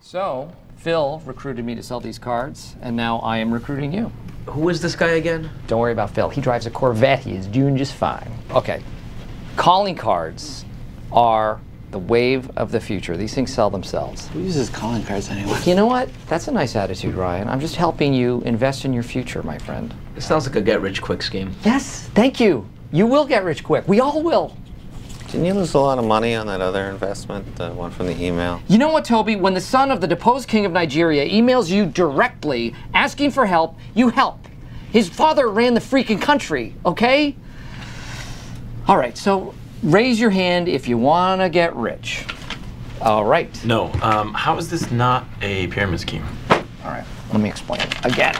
So, Phil recruited me to sell these cards, and now I am recruiting you. Who is this guy again? Don't worry about Phil. He drives a Corvette. He is doing just fine. Okay. Calling cards are the wave of the future. These things sell themselves. Who uses calling cards anyway? You know what? That's a nice attitude, Ryan. I'm just helping you invest in your future, my friend. It sounds like a get rich quick scheme. Yes, thank you. You will get rich quick. We all will. Didn't you lose a lot of money on that other investment, the one from the email? You know what, Toby? When the son of the deposed king of Nigeria emails you directly asking for help, you help. His father ran the freaking country, okay? All right, so raise your hand if you want to get rich. All right. No. Um, how is this not a pyramid scheme? All right, let me explain again.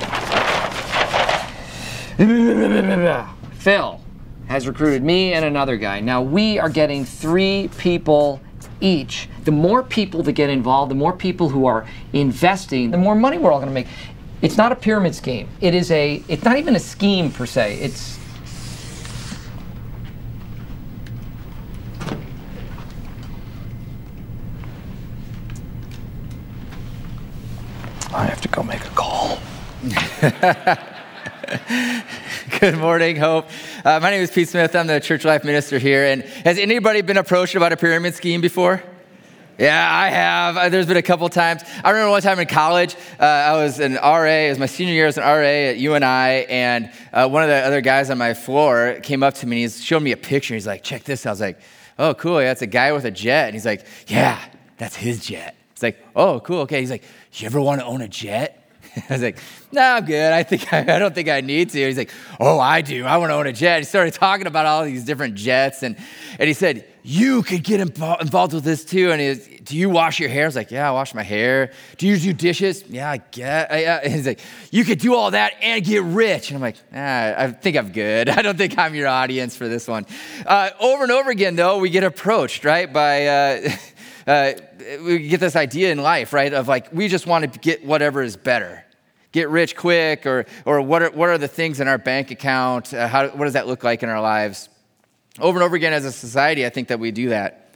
Phil has recruited me and another guy. Now we are getting three people each. The more people that get involved, the more people who are investing, the more money we're all going to make. It's not a pyramid scheme. It is a. It's not even a scheme per se. It's. I have to go make a call. Good morning, Hope. Uh, my name is Pete Smith. I'm the church life minister here. And has anybody been approached about a pyramid scheme before? Yeah, I have. Uh, there's been a couple times. I remember one time in college, uh, I was an RA. It was my senior year as an RA at UNI, and uh, one of the other guys on my floor came up to me and he's showing me a picture. He's like, "Check this." I was like, "Oh, cool. Yeah, it's a guy with a jet." And he's like, "Yeah, that's his jet." It's like, "Oh, cool. Okay." He's like, "You ever want to own a jet?" I was like, no, I'm good. I think I, I, don't think I need to. He's like, oh, I do. I want to own a jet. He started talking about all these different jets, and and he said, you could get involved with this too. And he was, do you wash your hair? I was like, yeah, I wash my hair. Do you do dishes? Yeah, I get. And he's like, you could do all that and get rich. And I'm like, ah, I think I'm good. I don't think I'm your audience for this one. Uh, over and over again, though, we get approached right by. Uh, uh, we get this idea in life, right, of like we just want to get whatever is better, get rich quick, or or what are what are the things in our bank account? Uh, how what does that look like in our lives? Over and over again, as a society, I think that we do that.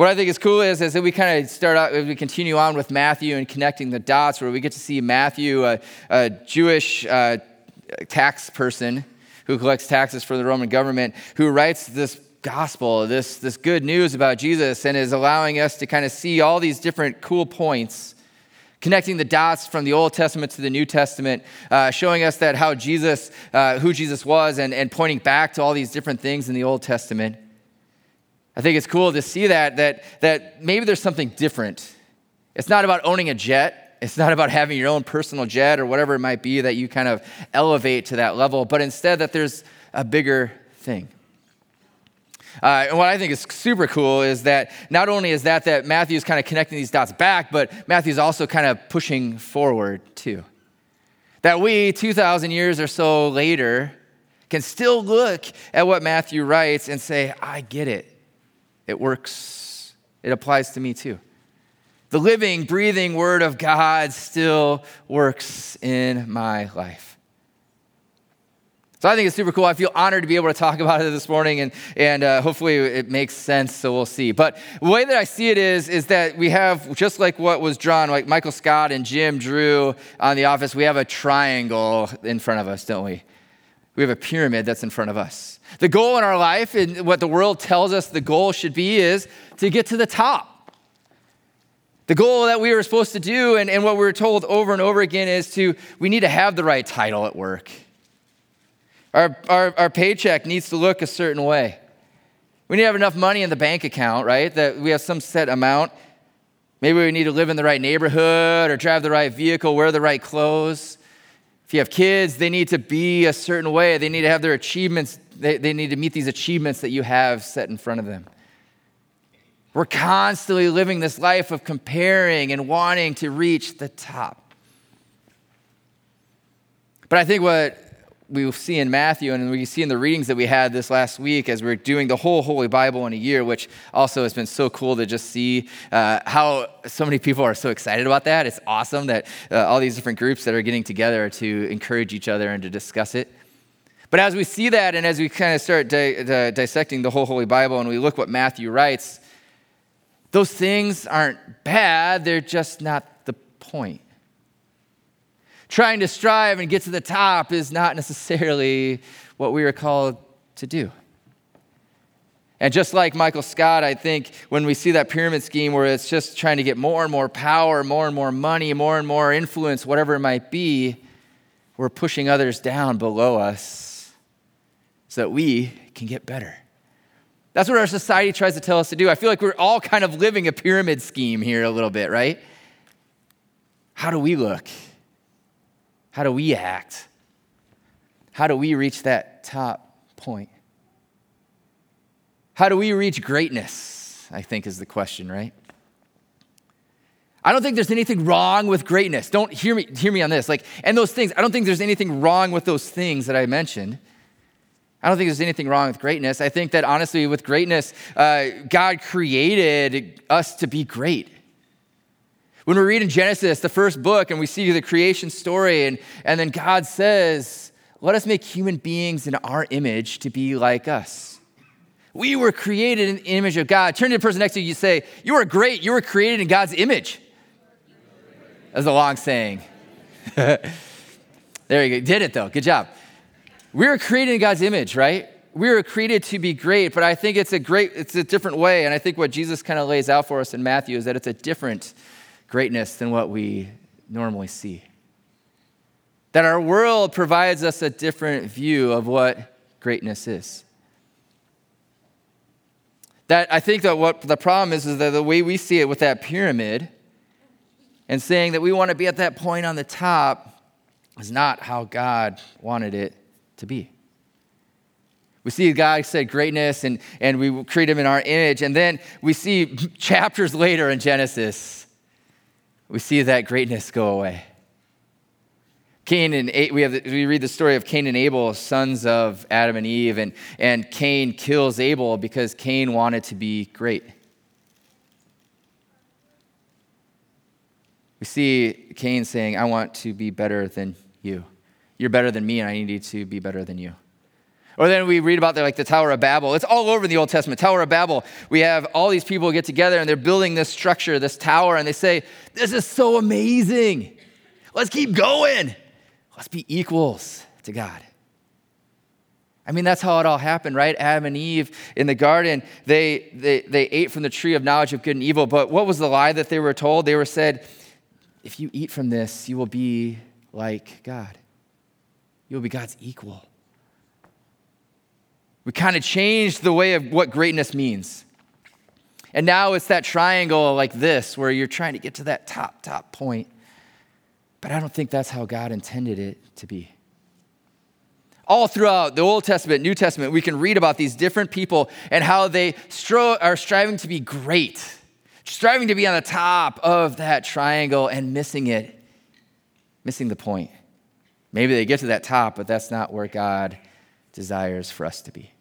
What I think is cool is, is that we kind of start out, we continue on with Matthew and connecting the dots, where we get to see Matthew, a, a Jewish uh, tax person who collects taxes for the Roman government, who writes this gospel, this, this good news about Jesus, and is allowing us to kind of see all these different cool points, connecting the dots from the Old Testament to the New Testament, uh, showing us that how Jesus, uh, who Jesus was, and, and pointing back to all these different things in the Old Testament. I think it's cool to see that, that, that maybe there's something different. It's not about owning a jet. It's not about having your own personal jet or whatever it might be that you kind of elevate to that level, but instead that there's a bigger thing. Uh, and what I think is super cool is that not only is that that Matthew is kind of connecting these dots back, but Matthew's also kind of pushing forward too. That we, 2,000 years or so later, can still look at what Matthew writes and say, I get it. It works. It applies to me too. The living, breathing Word of God still works in my life. So I think it's super cool. I feel honored to be able to talk about it this morning, and, and uh, hopefully it makes sense, so we'll see. But the way that I see it is, is that we have, just like what was drawn, like Michael Scott and Jim drew on The Office, we have a triangle in front of us, don't we? We have a pyramid that's in front of us. The goal in our life, and what the world tells us the goal should be, is to get to the top. The goal that we were supposed to do, and, and what we're told over and over again, is to, we need to have the right title at work. Our, our, our paycheck needs to look a certain way. We need to have enough money in the bank account, right? That we have some set amount. Maybe we need to live in the right neighborhood or drive the right vehicle, wear the right clothes. If you have kids, they need to be a certain way. They need to have their achievements, they, they need to meet these achievements that you have set in front of them. We're constantly living this life of comparing and wanting to reach the top. But I think what we will see in Matthew and we see in the readings that we had this last week as we're doing the whole Holy Bible in a year, which also has been so cool to just see uh, how so many people are so excited about that. It's awesome that uh, all these different groups that are getting together to encourage each other and to discuss it. But as we see that and as we kind of start di- di- dissecting the whole Holy Bible and we look what Matthew writes, Those things aren't bad, they're just not the point. Trying to strive and get to the top is not necessarily what we are called to do. And just like Michael Scott, I think when we see that pyramid scheme where it's just trying to get more and more power, more and more money, more and more influence, whatever it might be, we're pushing others down below us so that we can get better. That's what our society tries to tell us to do. I feel like we're all kind of living a pyramid scheme here a little bit, right? How do we look? How do we act? How do we reach that top point? How do we reach greatness? I think is the question, right? I don't think there's anything wrong with greatness. Don't hear me, hear me on this. Like, and those things, I don't think there's anything wrong with those things that I mentioned. I don't think there's anything wrong with greatness. I think that honestly, with greatness, uh, God created us to be great. When we read in Genesis, the first book, and we see the creation story, and, and then God says, Let us make human beings in our image to be like us. We were created in the image of God. Turn to the person next to you, you say, You are great. You were created in God's image. That's a long saying. there you go. Did it though. Good job. We were created in God's image, right? We were created to be great, but I think it's a great, it's a different way. And I think what Jesus kind of lays out for us in Matthew is that it's a different greatness than what we normally see. That our world provides us a different view of what greatness is. That I think that what the problem is is that the way we see it with that pyramid and saying that we want to be at that point on the top is not how God wanted it to be. We see God said greatness and, and we create him in our image. And then we see chapters later in Genesis, we see that greatness go away. Cain and we, have, we read the story of Cain and Abel, sons of Adam and Eve, and, and Cain kills Abel because Cain wanted to be great. We see Cain saying, I want to be better than you. You're better than me, and I need to be better than you. Or then we read about the, like the Tower of Babel. It's all over the Old Testament. Tower of Babel. We have all these people get together and they're building this structure, this tower, and they say, This is so amazing. Let's keep going. Let's be equals to God. I mean, that's how it all happened, right? Adam and Eve in the garden, they, they, they ate from the tree of knowledge of good and evil. But what was the lie that they were told? They were said, if you eat from this, you will be like God. You will be God's equal. We kind of changed the way of what greatness means. And now it's that triangle like this where you're trying to get to that top, top point. But I don't think that's how God intended it to be. All throughout the Old Testament, New Testament, we can read about these different people and how they stro- are striving to be great striving to be on the top of that triangle and missing it, missing the point. Maybe they get to that top, but that's not where God desires for us to be.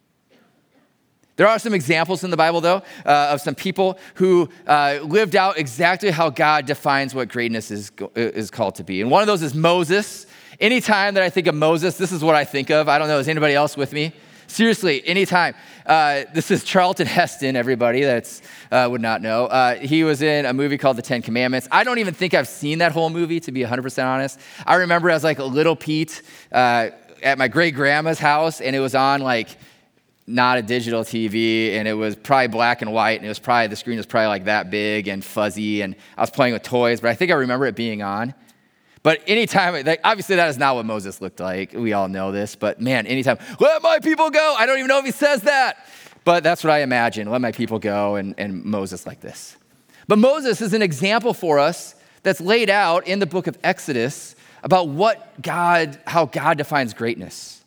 There are some examples in the Bible, though, uh, of some people who uh, lived out exactly how God defines what greatness is, is called to be. And one of those is Moses. Anytime that I think of Moses, this is what I think of. I don't know, is anybody else with me? Seriously, anytime. Uh, this is Charlton Heston, everybody that uh, would not know. Uh, he was in a movie called The Ten Commandments. I don't even think I've seen that whole movie, to be 100% honest. I remember as like a little Pete uh, at my great grandma's house, and it was on like not a digital TV, and it was probably black and white, and it was probably the screen was probably like that big and fuzzy, and I was playing with toys, but I think I remember it being on. But anytime, like, obviously, that is not what Moses looked like. We all know this. But man, anytime, let my people go. I don't even know if he says that. But that's what I imagine. Let my people go, and, and Moses like this. But Moses is an example for us that's laid out in the book of Exodus about what God, how God defines greatness.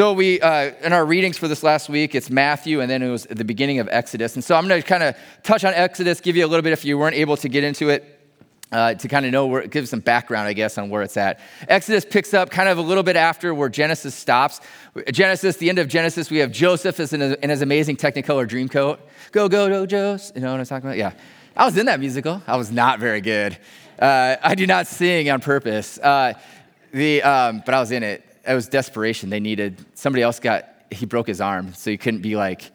So we, uh, in our readings for this last week, it's Matthew, and then it was the beginning of Exodus. And so I'm going to kind of touch on Exodus, give you a little bit if you weren't able to get into it uh, to kind of know where, give some background, I guess, on where it's at. Exodus picks up kind of a little bit after where Genesis stops. Genesis, the end of Genesis, we have Joseph in, in his amazing Technicolor dream coat. Go, go, go, Joseph. You know what I'm talking about? Yeah. I was in that musical. I was not very good. Uh, I do not sing on purpose. Uh, the, um, but I was in it. It was desperation. They needed, somebody else got, he broke his arm, so he couldn't be like,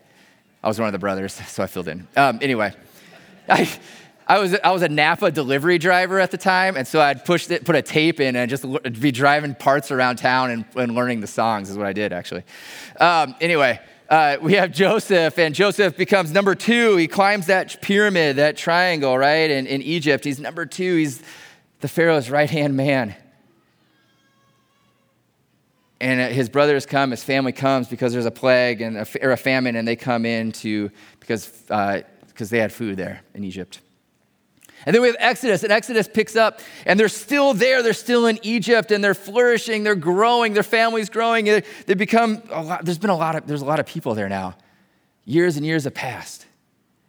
I was one of the brothers, so I filled in. Um, anyway, I, I, was, I was a Napa delivery driver at the time, and so I'd push it, put a tape in and just be driving parts around town and, and learning the songs, is what I did actually. Um, anyway, uh, we have Joseph, and Joseph becomes number two. He climbs that pyramid, that triangle, right, in, in Egypt. He's number two. He's the Pharaoh's right hand man. And uh, his brothers come, his family comes because there's a plague and a, or a famine, and they come in to, because, uh, because they had food there in Egypt. And then we have Exodus, and Exodus picks up, and they're still there. They're still in Egypt, and they're flourishing. They're growing. Their family's growing. They become a lot. There's been a lot of there's a lot of people there now. Years and years have passed.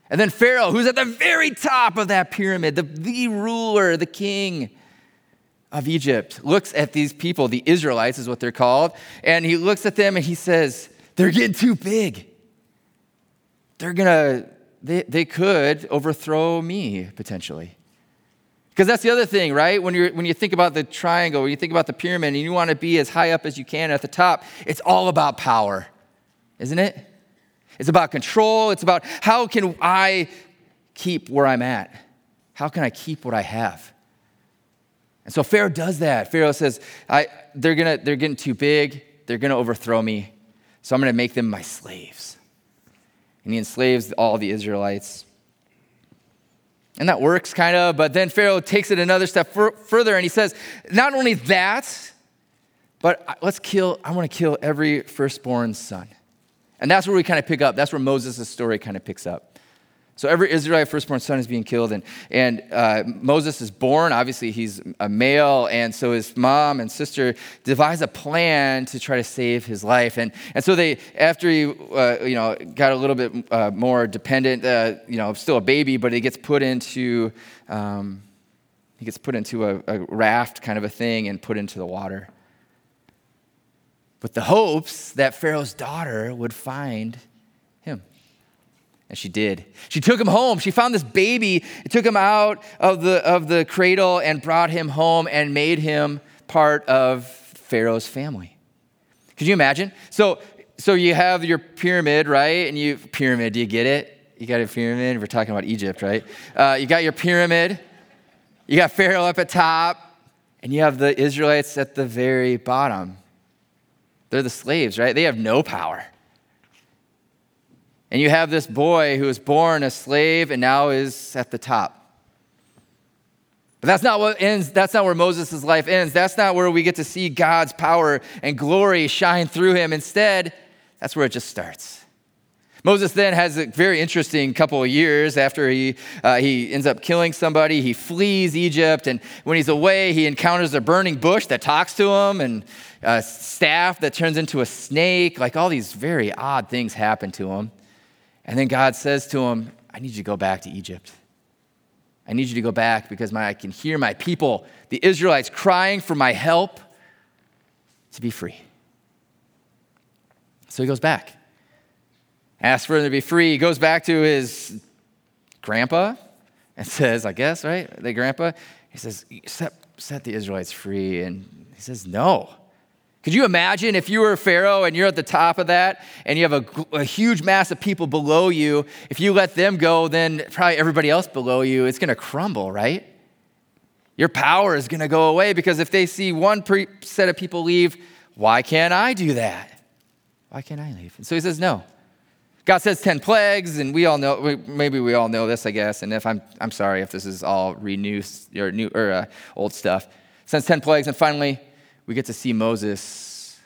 And then Pharaoh, who's at the very top of that pyramid, the, the ruler, the king of Egypt, looks at these people, the Israelites is what they're called, and he looks at them and he says, They're getting too big. They're gonna, they, they could overthrow me potentially. Because that's the other thing, right? When, you when you think about the triangle, when you think about the pyramid, and you want to be as high up as you can at the top, it's all about power, isn't it? It's about control. It's about how can I keep where I'm at? How can I keep what I have? And so Pharaoh does that. Pharaoh says, they're, gonna, they're getting too big. They're going to overthrow me. So I'm going to make them my slaves. And he enslaves all the Israelites. And that works kind of, but then Pharaoh takes it another step further and he says, not only that, but let's kill, I want to kill every firstborn son. And that's where we kind of pick up. That's where Moses' story kind of picks up. So every Israelite firstborn son is being killed, and, and uh, Moses is born. Obviously, he's a male, and so his mom and sister devise a plan to try to save his life. And, and so they, after he, uh, you know, got a little bit uh, more dependent, uh, you know, still a baby, but he gets put into, um, he gets put into a, a raft kind of a thing and put into the water with the hopes that Pharaoh's daughter would find. And she did. She took him home. She found this baby, took him out of the, of the cradle and brought him home and made him part of Pharaoh's family. Could you imagine? So, so you have your pyramid, right? And you, pyramid, do you get it? You got a pyramid. We're talking about Egypt, right? Uh, you got your pyramid. You got Pharaoh up at top, and you have the Israelites at the very bottom. They're the slaves, right? They have no power. And you have this boy who was born a slave and now is at the top. But that's not what ends, that's not where Moses' life ends. That's not where we get to see God's power and glory shine through him. Instead, that's where it just starts. Moses then has a very interesting couple of years after he, uh, he ends up killing somebody. He flees Egypt, and when he's away, he encounters a burning bush that talks to him, and a staff that turns into a snake. Like all these very odd things happen to him. And then God says to him, I need you to go back to Egypt. I need you to go back because my, I can hear my people, the Israelites, crying for my help to be free. So he goes back asks for him to be free. He goes back to his grandpa and says, I guess, right? The grandpa. He says, set, set the Israelites free. And he says, No. Could you imagine if you were Pharaoh and you're at the top of that and you have a, a, huge mass of people below you? If you let them go, then probably everybody else below you, it's going to crumble, right? Your power is going to go away because if they see one pre- set of people leave, why can't I do that? Why can't I leave? And so he says, No. God says 10 plagues, and we all know, maybe we all know this, I guess. And if I'm, I'm sorry if this is all renew or new or uh, old stuff. Sends 10 plagues, and finally, we get to see Moses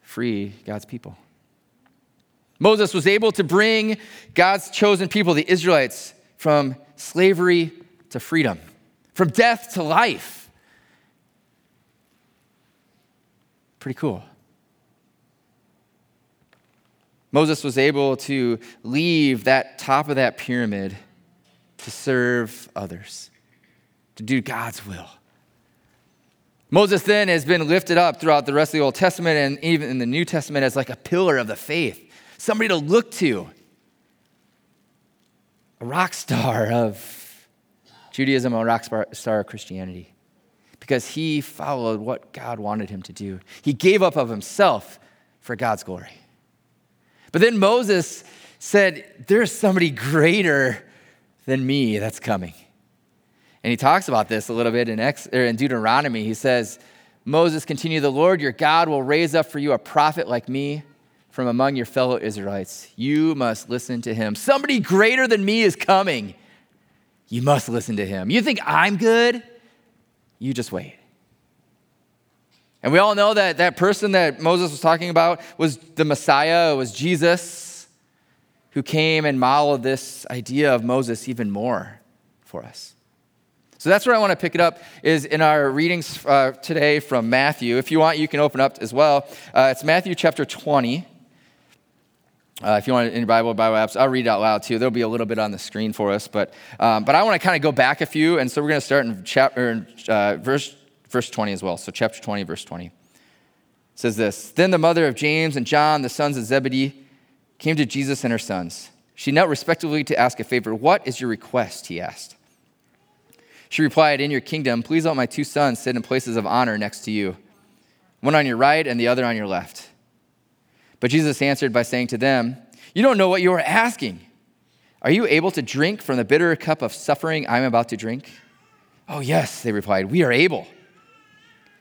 free God's people. Moses was able to bring God's chosen people, the Israelites, from slavery to freedom, from death to life. Pretty cool. Moses was able to leave that top of that pyramid to serve others, to do God's will. Moses then has been lifted up throughout the rest of the Old Testament and even in the New Testament as like a pillar of the faith, somebody to look to, a rock star of Judaism, a rock star of Christianity, because he followed what God wanted him to do. He gave up of himself for God's glory. But then Moses said, There's somebody greater than me that's coming. And he talks about this a little bit in, Ex, in Deuteronomy. He says, Moses continued, The Lord your God will raise up for you a prophet like me from among your fellow Israelites. You must listen to him. Somebody greater than me is coming. You must listen to him. You think I'm good? You just wait. And we all know that that person that Moses was talking about was the Messiah, it was Jesus, who came and modeled this idea of Moses even more for us. So that's where I want to pick it up is in our readings uh, today from Matthew. If you want, you can open up as well. Uh, it's Matthew chapter 20. Uh, if you want in your Bible, Bible apps, I'll read it out loud too. There'll be a little bit on the screen for us, but um, but I want to kind of go back a few, and so we're going to start in chapter uh, verse verse 20 as well. So chapter 20, verse 20 it says this: Then the mother of James and John, the sons of Zebedee, came to Jesus and her sons. She knelt respectfully to ask a favor. What is your request? He asked. She replied, In your kingdom, please let my two sons sit in places of honor next to you, one on your right and the other on your left. But Jesus answered by saying to them, You don't know what you are asking. Are you able to drink from the bitter cup of suffering I'm about to drink? Oh, yes, they replied, We are able.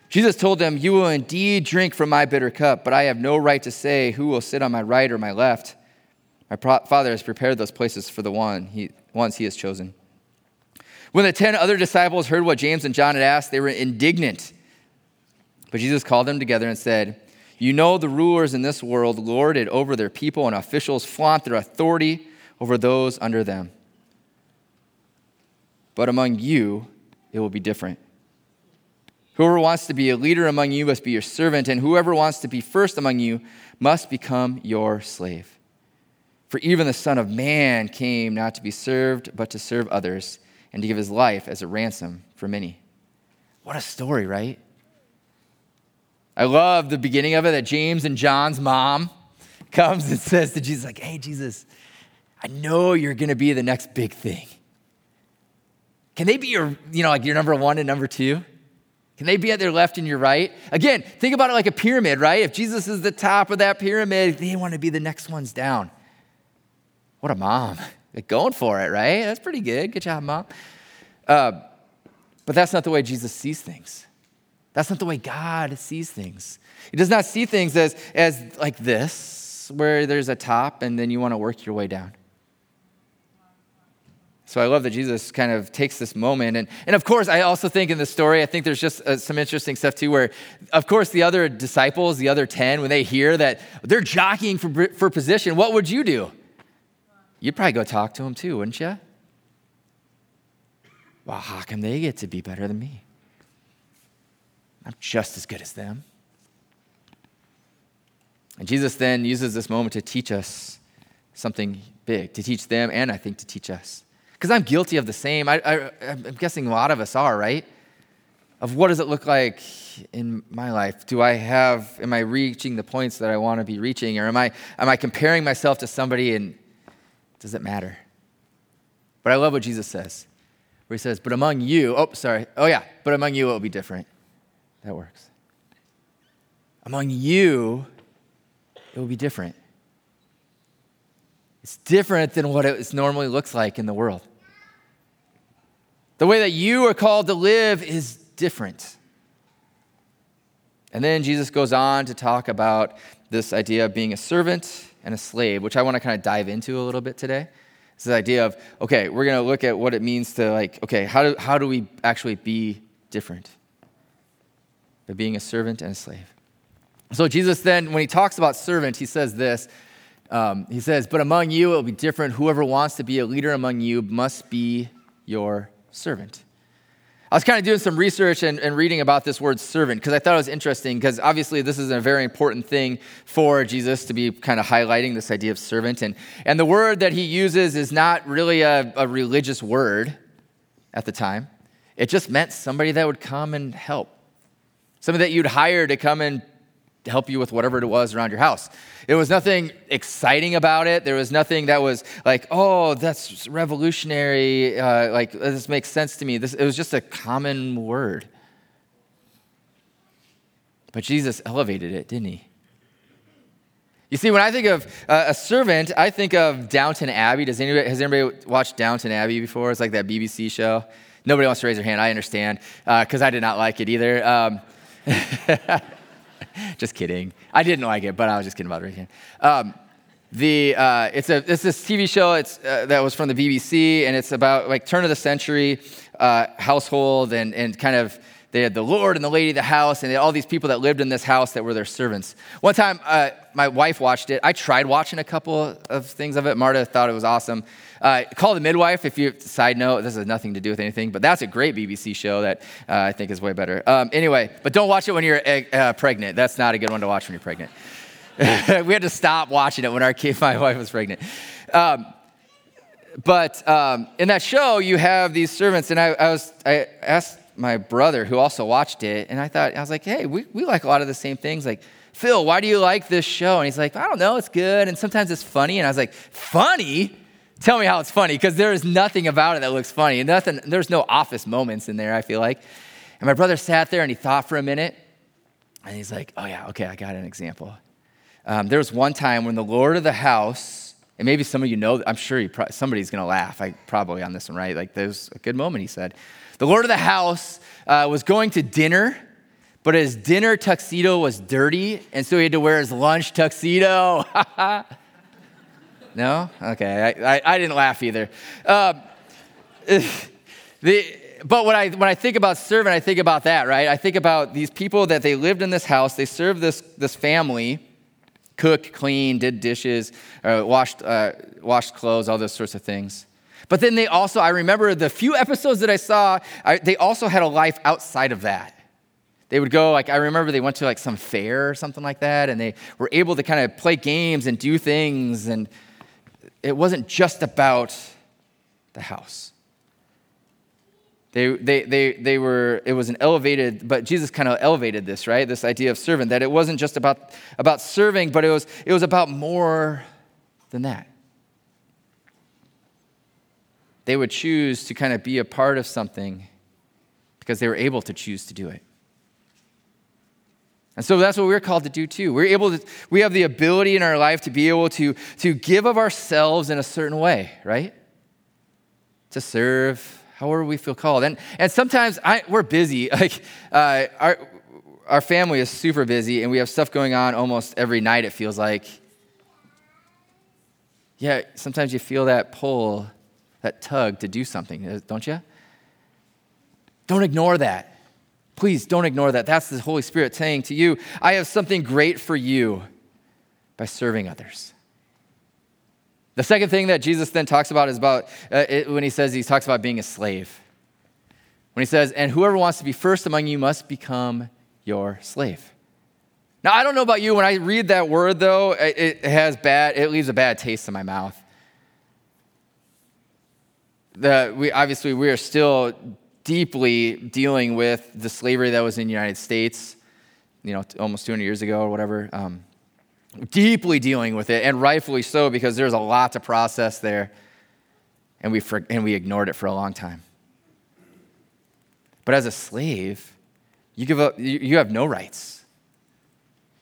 Jesus told them, You will indeed drink from my bitter cup, but I have no right to say who will sit on my right or my left. My Father has prepared those places for the one he, ones he has chosen. When the ten other disciples heard what James and John had asked, they were indignant. But Jesus called them together and said, you know the rulers in this world lord it over their people, and officials flaunt their authority over those under them. But among you, it will be different. Whoever wants to be a leader among you must be your servant, and whoever wants to be first among you must become your slave. For even the Son of Man came not to be served, but to serve others, and to give his life as a ransom for many. What a story, right? I love the beginning of it that James and John's mom comes and says to Jesus, like, hey, Jesus, I know you're to be the next big thing. Can they be your, you know, like your number one and number two? Can they be at their left and your right? Again, think about it like a pyramid, right? If Jesus is the top of that pyramid, they want to be the next ones down. What a mom. They're going for it, right? That's pretty good. Good job, mom. Uh, but that's not the way Jesus sees things. That's not the way God sees things. He does not see things as, as like this, where there's a top and then you want to work your way down. So I love that Jesus kind of takes this moment. And, and of course, I also think in the story, I think there's just uh, some interesting stuff too, where, of course, the other disciples, the other 10, when they hear that they're jockeying for, for position, what would you do? You'd probably go talk to them too, wouldn't you? Well, how come they get to be better than me? I'm just as good as them. And Jesus then uses this moment to teach us something big, to teach them, and I think to teach us. Because I'm guilty of the same. I, I, I'm guessing a lot of us are, right? Of what does it look like in my life? Do I have, am I reaching the points that I want to be reaching? Or am I, am I comparing myself to somebody and does it matter? But I love what Jesus says, where he says, But among you, oh, sorry, oh yeah, but among you it will be different. That works. Among you, it will be different. It's different than what it normally looks like in the world. The way that you are called to live is different. And then Jesus goes on to talk about this idea of being a servant and a slave, which I want to kind of dive into a little bit today. It's this idea of, okay, we're going to look at what it means to, like, okay, how do, how do we actually be different? By being a servant and a slave. So Jesus then, when he talks about servant, he says this. Um, he says, But among you it will be different. Whoever wants to be a leader among you must be your servant. I was kind of doing some research and, and reading about this word servant because I thought it was interesting because obviously this is a very important thing for Jesus to be kind of highlighting this idea of servant. And, and the word that he uses is not really a, a religious word at the time, it just meant somebody that would come and help, somebody that you'd hire to come and help you with whatever it was around your house. There was nothing exciting about it. There was nothing that was like, oh, that's revolutionary. Uh, like, this makes sense to me. This, it was just a common word. But Jesus elevated it, didn't he? You see, when I think of uh, a servant, I think of Downton Abbey. Does anybody, has anybody watched Downton Abbey before? It's like that BBC show. Nobody wants to raise their hand. I understand, because uh, I did not like it either. Um, just kidding. I didn't like it, but I was just kidding about raising um, the uh, it's a it's this TV show. It's uh, that was from the BBC, and it's about like turn of the century uh, household and and kind of they had the Lord and the lady of the house, and they had all these people that lived in this house that were their servants. One time, uh, my wife watched it. I tried watching a couple of things of it. Marta thought it was awesome. Uh, Call the Midwife, if you, side note, this has nothing to do with anything, but that's a great BBC show that uh, I think is way better. Um, anyway, but don't watch it when you're uh, pregnant. That's not a good one to watch when you're pregnant. we had to stop watching it when our kid, my wife was pregnant. Um, but um, in that show, you have these servants, and I, I was I asked my brother who also watched it, and I thought, I was like, hey, we, we like a lot of the same things. Like, Phil, why do you like this show? And he's like, I don't know, it's good, and sometimes it's funny. And I was like, funny? Tell me how it's funny, because there is nothing about it that looks funny. And nothing, there's no office moments in there, I feel like. And my brother sat there and he thought for a minute, and he's like, oh yeah, okay, I got an example. Um, there was one time when the Lord of the house, and maybe some of you know, I'm sure pro- somebody's going to laugh, I, probably on this one, right? Like, there's a good moment, he said. The Lord of the house uh, was going to dinner, but his dinner tuxedo was dirty, and so he had to wear his lunch tuxedo. no? Okay, I, I, I, didn't laugh either. Um, the, but when I, when I think about servant, I think about that, right? I think about these people that they lived in this house, they served this, this family, cooked, cleaned, did dishes, uh, washed, uh, washed clothes, all those sorts of things. But then they also, I remember the few episodes that I saw, I, they also had a life outside of that. They would go, like, I remember they went to like some fair or something like that, and they were able to kind of play games and do things. And it wasn't just about the house. They, they, they, they were, it was an elevated, but Jesus kind of elevated this, right? This idea of servant, that it wasn't just about, about serving, but it was, it was about more than that they would choose to kind of be a part of something because they were able to choose to do it. And so that's what we're called to do too. We're able to, we have the ability in our life to be able to, to give of ourselves in a certain way, right? To serve however we feel called. And, and sometimes I, we're busy. Like, uh, our, our family is super busy and we have stuff going on almost every night, it feels like. Yeah, sometimes you feel that pull that tug to do something, uh, don't you? Don't ignore that. Please don't ignore that. That's the Holy Spirit saying to you, I have something great for you by serving others. The second thing that Jesus then talks about is about uh, it, when he says he talks about being a slave. When he says, and whoever wants to be first among you must become your slave. Now, I don't know about you, when I read that word though, it, it has bad, it leaves a bad taste in my mouth the, we, obviously, we are still deeply dealing with the slavery that was in the United States, you know, almost 200 years ago or whatever. Um, deeply dealing with it, and rightfully so, because there's a lot to process there, and we, for, and we ignored it for a long time. But as a slave, you, give up, you have no rights.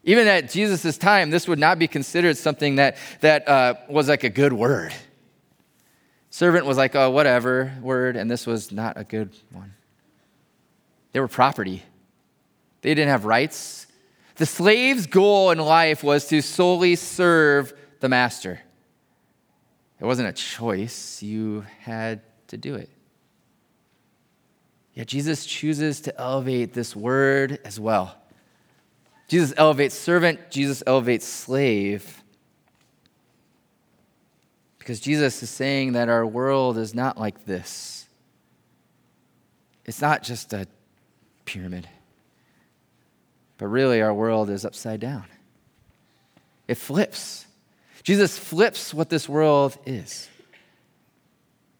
Even at Jesus' time, this would not be considered something that, that uh, was like a good word. Servant was like a whatever word, and this was not a good one. They were property, they didn't have rights. The slave's goal in life was to solely serve the master. It wasn't a choice, you had to do it. Yet Jesus chooses to elevate this word as well. Jesus elevates servant, Jesus elevates slave. Because Jesus is saying that our world is not like this. It's not just a pyramid, but really our world is upside down. It flips. Jesus flips what this world is.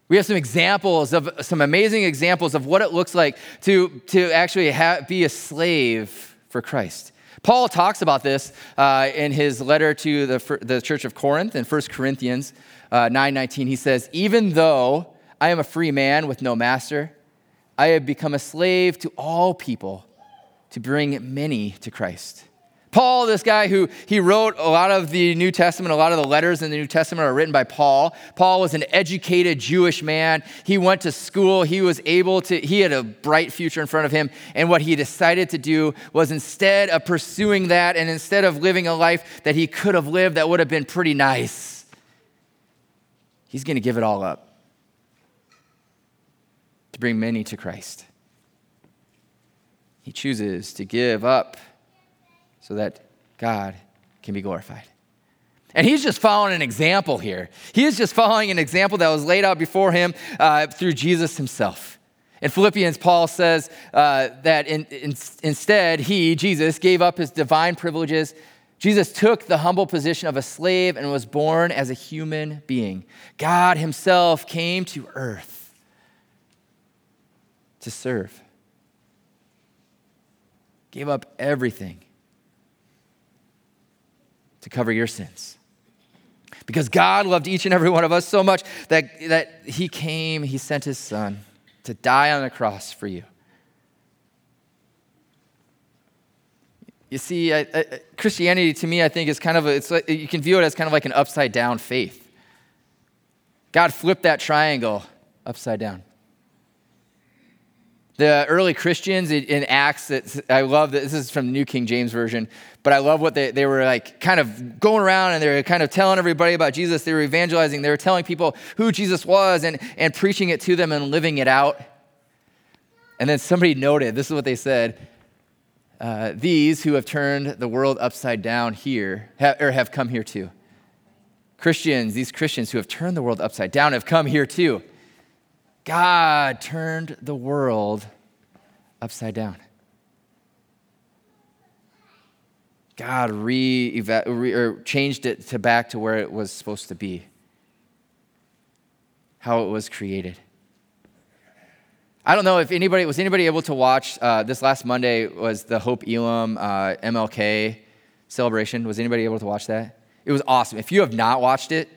We have some examples of some amazing examples of what it looks like to, to actually be a slave for Christ. Paul talks about this uh, in his letter to the, the church of Corinth in 1 Corinthians uh, 9:19, he says, "Even though I am a free man with no master, I have become a slave to all people to bring many to Christ. Paul, this guy who he wrote a lot of the New Testament, a lot of the letters in the New Testament are written by Paul. Paul was an educated Jewish man. He went to school. He was able to, he had a bright future in front of him. And what he decided to do was instead of pursuing that and instead of living a life that he could have lived that would have been pretty nice, he's going to give it all up to bring many to Christ. He chooses to give up so that God can be glorified. And he's just following an example here. He is just following an example that was laid out before him uh, through Jesus himself. In Philippians, Paul says uh, that in, in, instead, he, Jesus, gave up his divine privileges. Jesus took the humble position of a slave and was born as a human being. God himself came to earth to serve, gave up everything to cover your sins. Because God loved each and every one of us so much that, that He came, He sent His Son to die on the cross for you. You see, I, I, Christianity to me, I think, is kind of a, it's like, you can view it as kind of like an upside down faith. God flipped that triangle upside down. The early Christians in Acts, I love that this is from the New King James Version, but I love what they, they were like kind of going around and they were kind of telling everybody about Jesus. They were evangelizing, they were telling people who Jesus was and, and preaching it to them and living it out. And then somebody noted this is what they said uh, These who have turned the world upside down here, have, or have come here too. Christians, these Christians who have turned the world upside down have come here too. God turned the world upside down. God re or changed it to back to where it was supposed to be, how it was created. I don't know if anybody was anybody able to watch uh, this last Monday was the Hope Elam uh, MLK celebration. Was anybody able to watch that? It was awesome. If you have not watched it,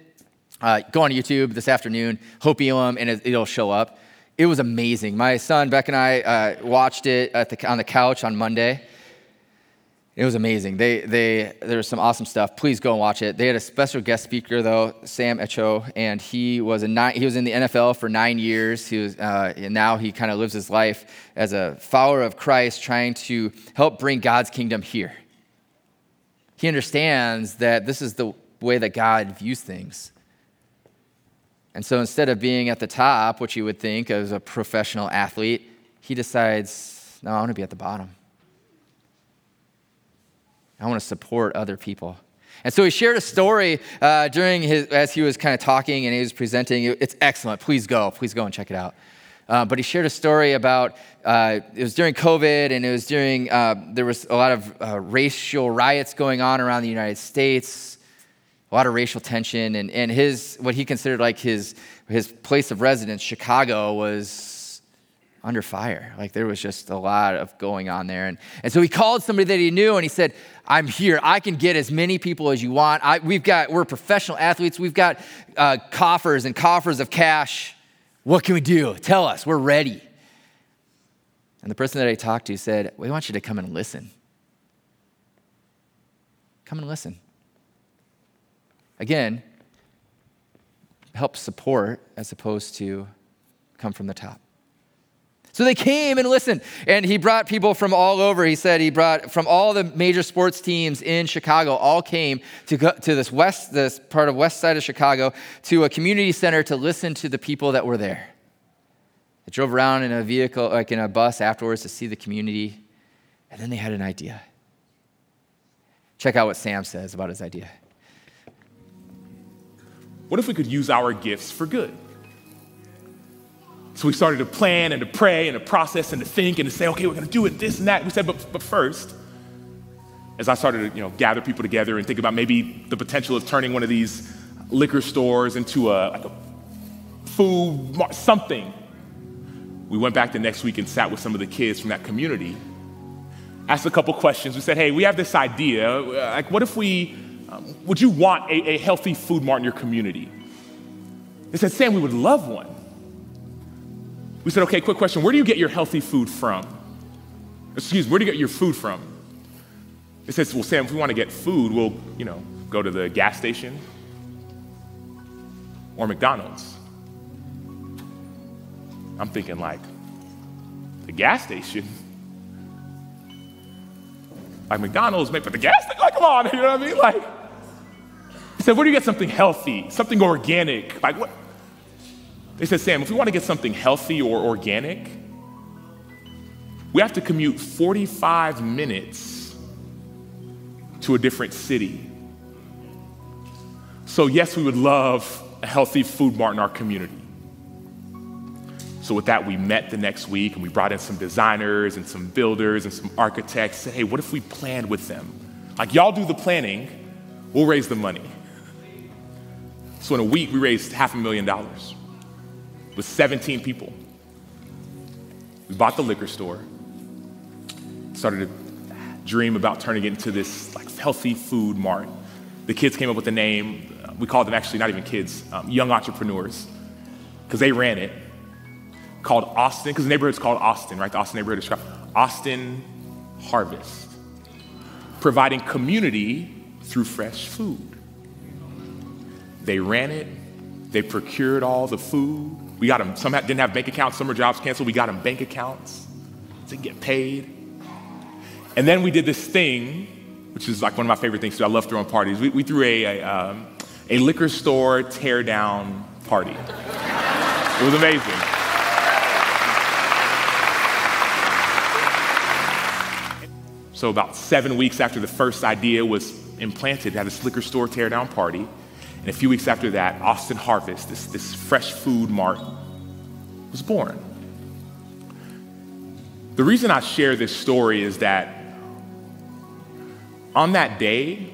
uh, go on YouTube this afternoon, Hope Elam, and it, will show up. It was amazing. My son Beck and I uh, watched it the, on the couch on Monday. It was amazing. They, they, there was some awesome stuff. Please go and watch it. They had a special guest speaker though, Sam Acho, and he was a nine, he was in the NFL for nine years. He was, uh, and now he kind of lives his life as a follower of Christ, trying to help bring God's kingdom here. He understands that this is the way that God views things. And so instead of being at the top, which you would think as a professional athlete, he decides, no, I want to be at the bottom. I want to support other people. And so he shared a story uh, during his, as he was kind of talking and he was presenting. It's excellent. Please go. Please go and check it out. Uh, but he shared a story about uh, it was during COVID and it was during, uh, there was a lot of uh, racial riots going on around the United States a lot of racial tension, and, and his what he considered like his his place of residence, Chicago, was under fire. Like there was just a lot of going on there. And, and so he called somebody that he knew and he said, I'm here. I can get as many people as you want. I, we've got, we're professional athletes. We've got uh, coffers and coffers of cash. What can we do? Tell us. We're ready. And the person that I talked to said, We want you to come and listen. Come and listen. Again, help support as opposed to come from the top. So they came and listened. And he brought people from all over. He said he brought from all the major sports teams in Chicago, all came to, go, to this west, this part of west side of Chicago, to a community center to listen to the people that were there. They drove around in a vehicle, like in a bus afterwards to see the community. And then they had an idea. Check out what Sam says about his idea. What if we could use our gifts for good? So we started to plan and to pray and to process and to think and to say, okay, we're going to do it, this and that. We said, but, but first, as I started to you know, gather people together and think about maybe the potential of turning one of these liquor stores into a, like a food, something, we went back the next week and sat with some of the kids from that community, asked a couple questions. We said, hey, we have this idea. Like, what if we um, would you want a, a healthy food mart in your community? They said, Sam, we would love one. We said, okay, quick question. Where do you get your healthy food from? Excuse me, where do you get your food from? They says, well, Sam, if we want to get food, we'll, you know, go to the gas station or McDonald's. I'm thinking like, the gas station? Like McDonald's, but the gas station, like, come on, you know what I mean? Like, he said, where do you get something healthy, something organic? Like, what? They said, Sam, if we want to get something healthy or organic, we have to commute 45 minutes to a different city. So, yes, we would love a healthy food mart in our community. So, with that, we met the next week and we brought in some designers and some builders and some architects. Said, hey, what if we planned with them? Like, y'all do the planning, we'll raise the money. So, in a week, we raised half a million dollars with 17 people. We bought the liquor store, started to dream about turning it into this like healthy food mart. The kids came up with the name. We called them actually not even kids, um, young entrepreneurs, because they ran it. Called Austin, because the neighborhood's called Austin, right? The Austin neighborhood is called Austin Harvest, providing community through fresh food. They ran it. They procured all the food. We got them. Some didn't have bank accounts. Some were jobs canceled. We got them bank accounts to get paid. And then we did this thing, which is like one of my favorite things too. I love throwing parties. We, we threw a, a, um, a liquor store tear down party. It was amazing. So about seven weeks after the first idea was implanted, had this liquor store tear down party. And a few weeks after that, Austin Harvest, this, this fresh food mart, was born. The reason I share this story is that on that day,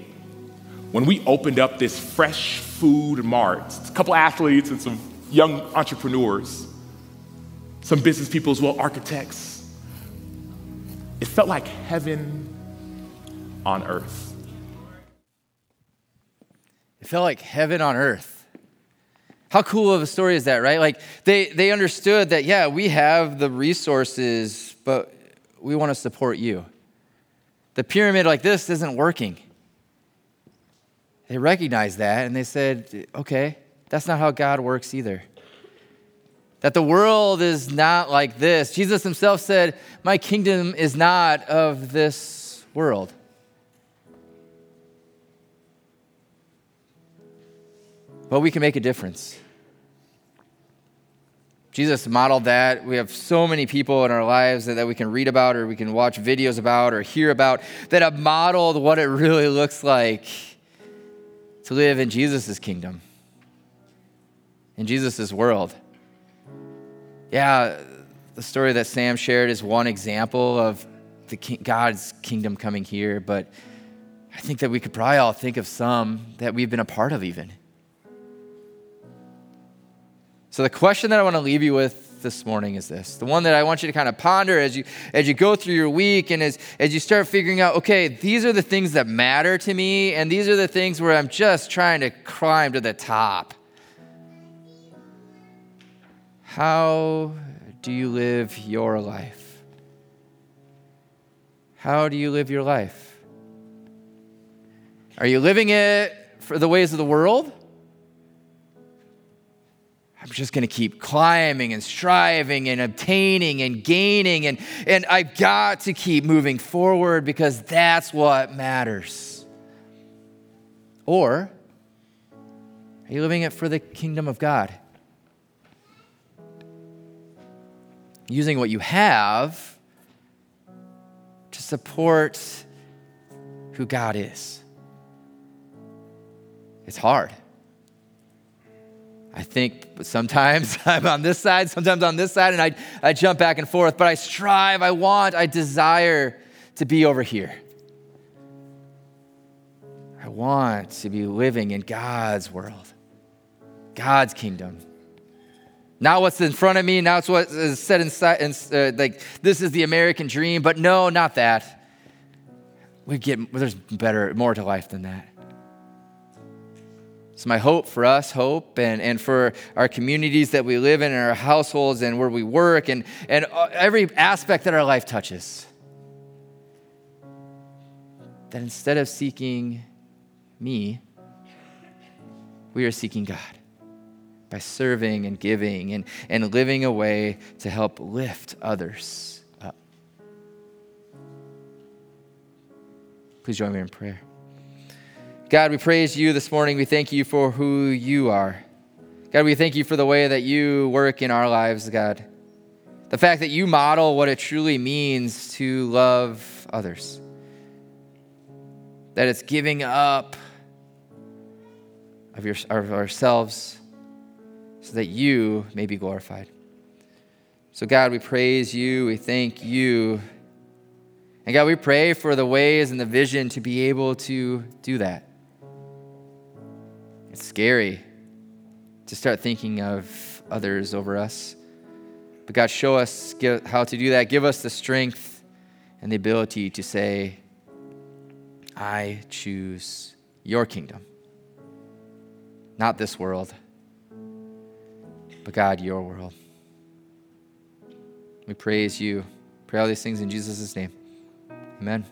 when we opened up this fresh food mart, a couple athletes and some young entrepreneurs, some business people as well, architects, it felt like heaven on earth. It felt like heaven on earth. How cool of a story is that, right? Like they, they understood that, yeah, we have the resources, but we want to support you. The pyramid like this isn't working. They recognized that and they said, okay, that's not how God works either. That the world is not like this. Jesus himself said, My kingdom is not of this world. But we can make a difference. Jesus modeled that. We have so many people in our lives that, that we can read about or we can watch videos about or hear about that have modeled what it really looks like to live in Jesus' kingdom, in Jesus' world. Yeah, the story that Sam shared is one example of the God's kingdom coming here, but I think that we could probably all think of some that we've been a part of even. So the question that I want to leave you with this morning is this. The one that I want you to kind of ponder as you as you go through your week and as, as you start figuring out, okay, these are the things that matter to me, and these are the things where I'm just trying to climb to the top. How do you live your life? How do you live your life? Are you living it for the ways of the world? I'm just going to keep climbing and striving and obtaining and gaining, and, and I've got to keep moving forward because that's what matters. Or are you living it for the kingdom of God? Using what you have to support who God is. It's hard. I think sometimes I'm on this side, sometimes on this side, and I, I jump back and forth, but I strive, I want, I desire to be over here. I want to be living in God's world, God's kingdom. Not what's in front of me, now it's what is said inside, uh, like this is the American dream, but no, not that. We get, there's better, more to life than that. It's my hope for us, hope, and, and for our communities that we live in, and our households, and where we work, and, and uh, every aspect that our life touches. that instead of seeking me, we are seeking God by serving and giving and, and living a way to help lift others up. Please join me in prayer. God, we praise you this morning. We thank you for who you are. God, we thank you for the way that you work in our lives, God. The fact that you model what it truly means to love others. That it's giving up of, your, of ourselves so that you may be glorified. So, God, we praise you. We thank you. And God, we pray for the ways and the vision to be able to do that. It's scary to start thinking of others over us. But God, show us how to do that. Give us the strength and the ability to say, I choose your kingdom, not this world, but God, your world. We praise you. Pray all these things in Jesus' name. Amen.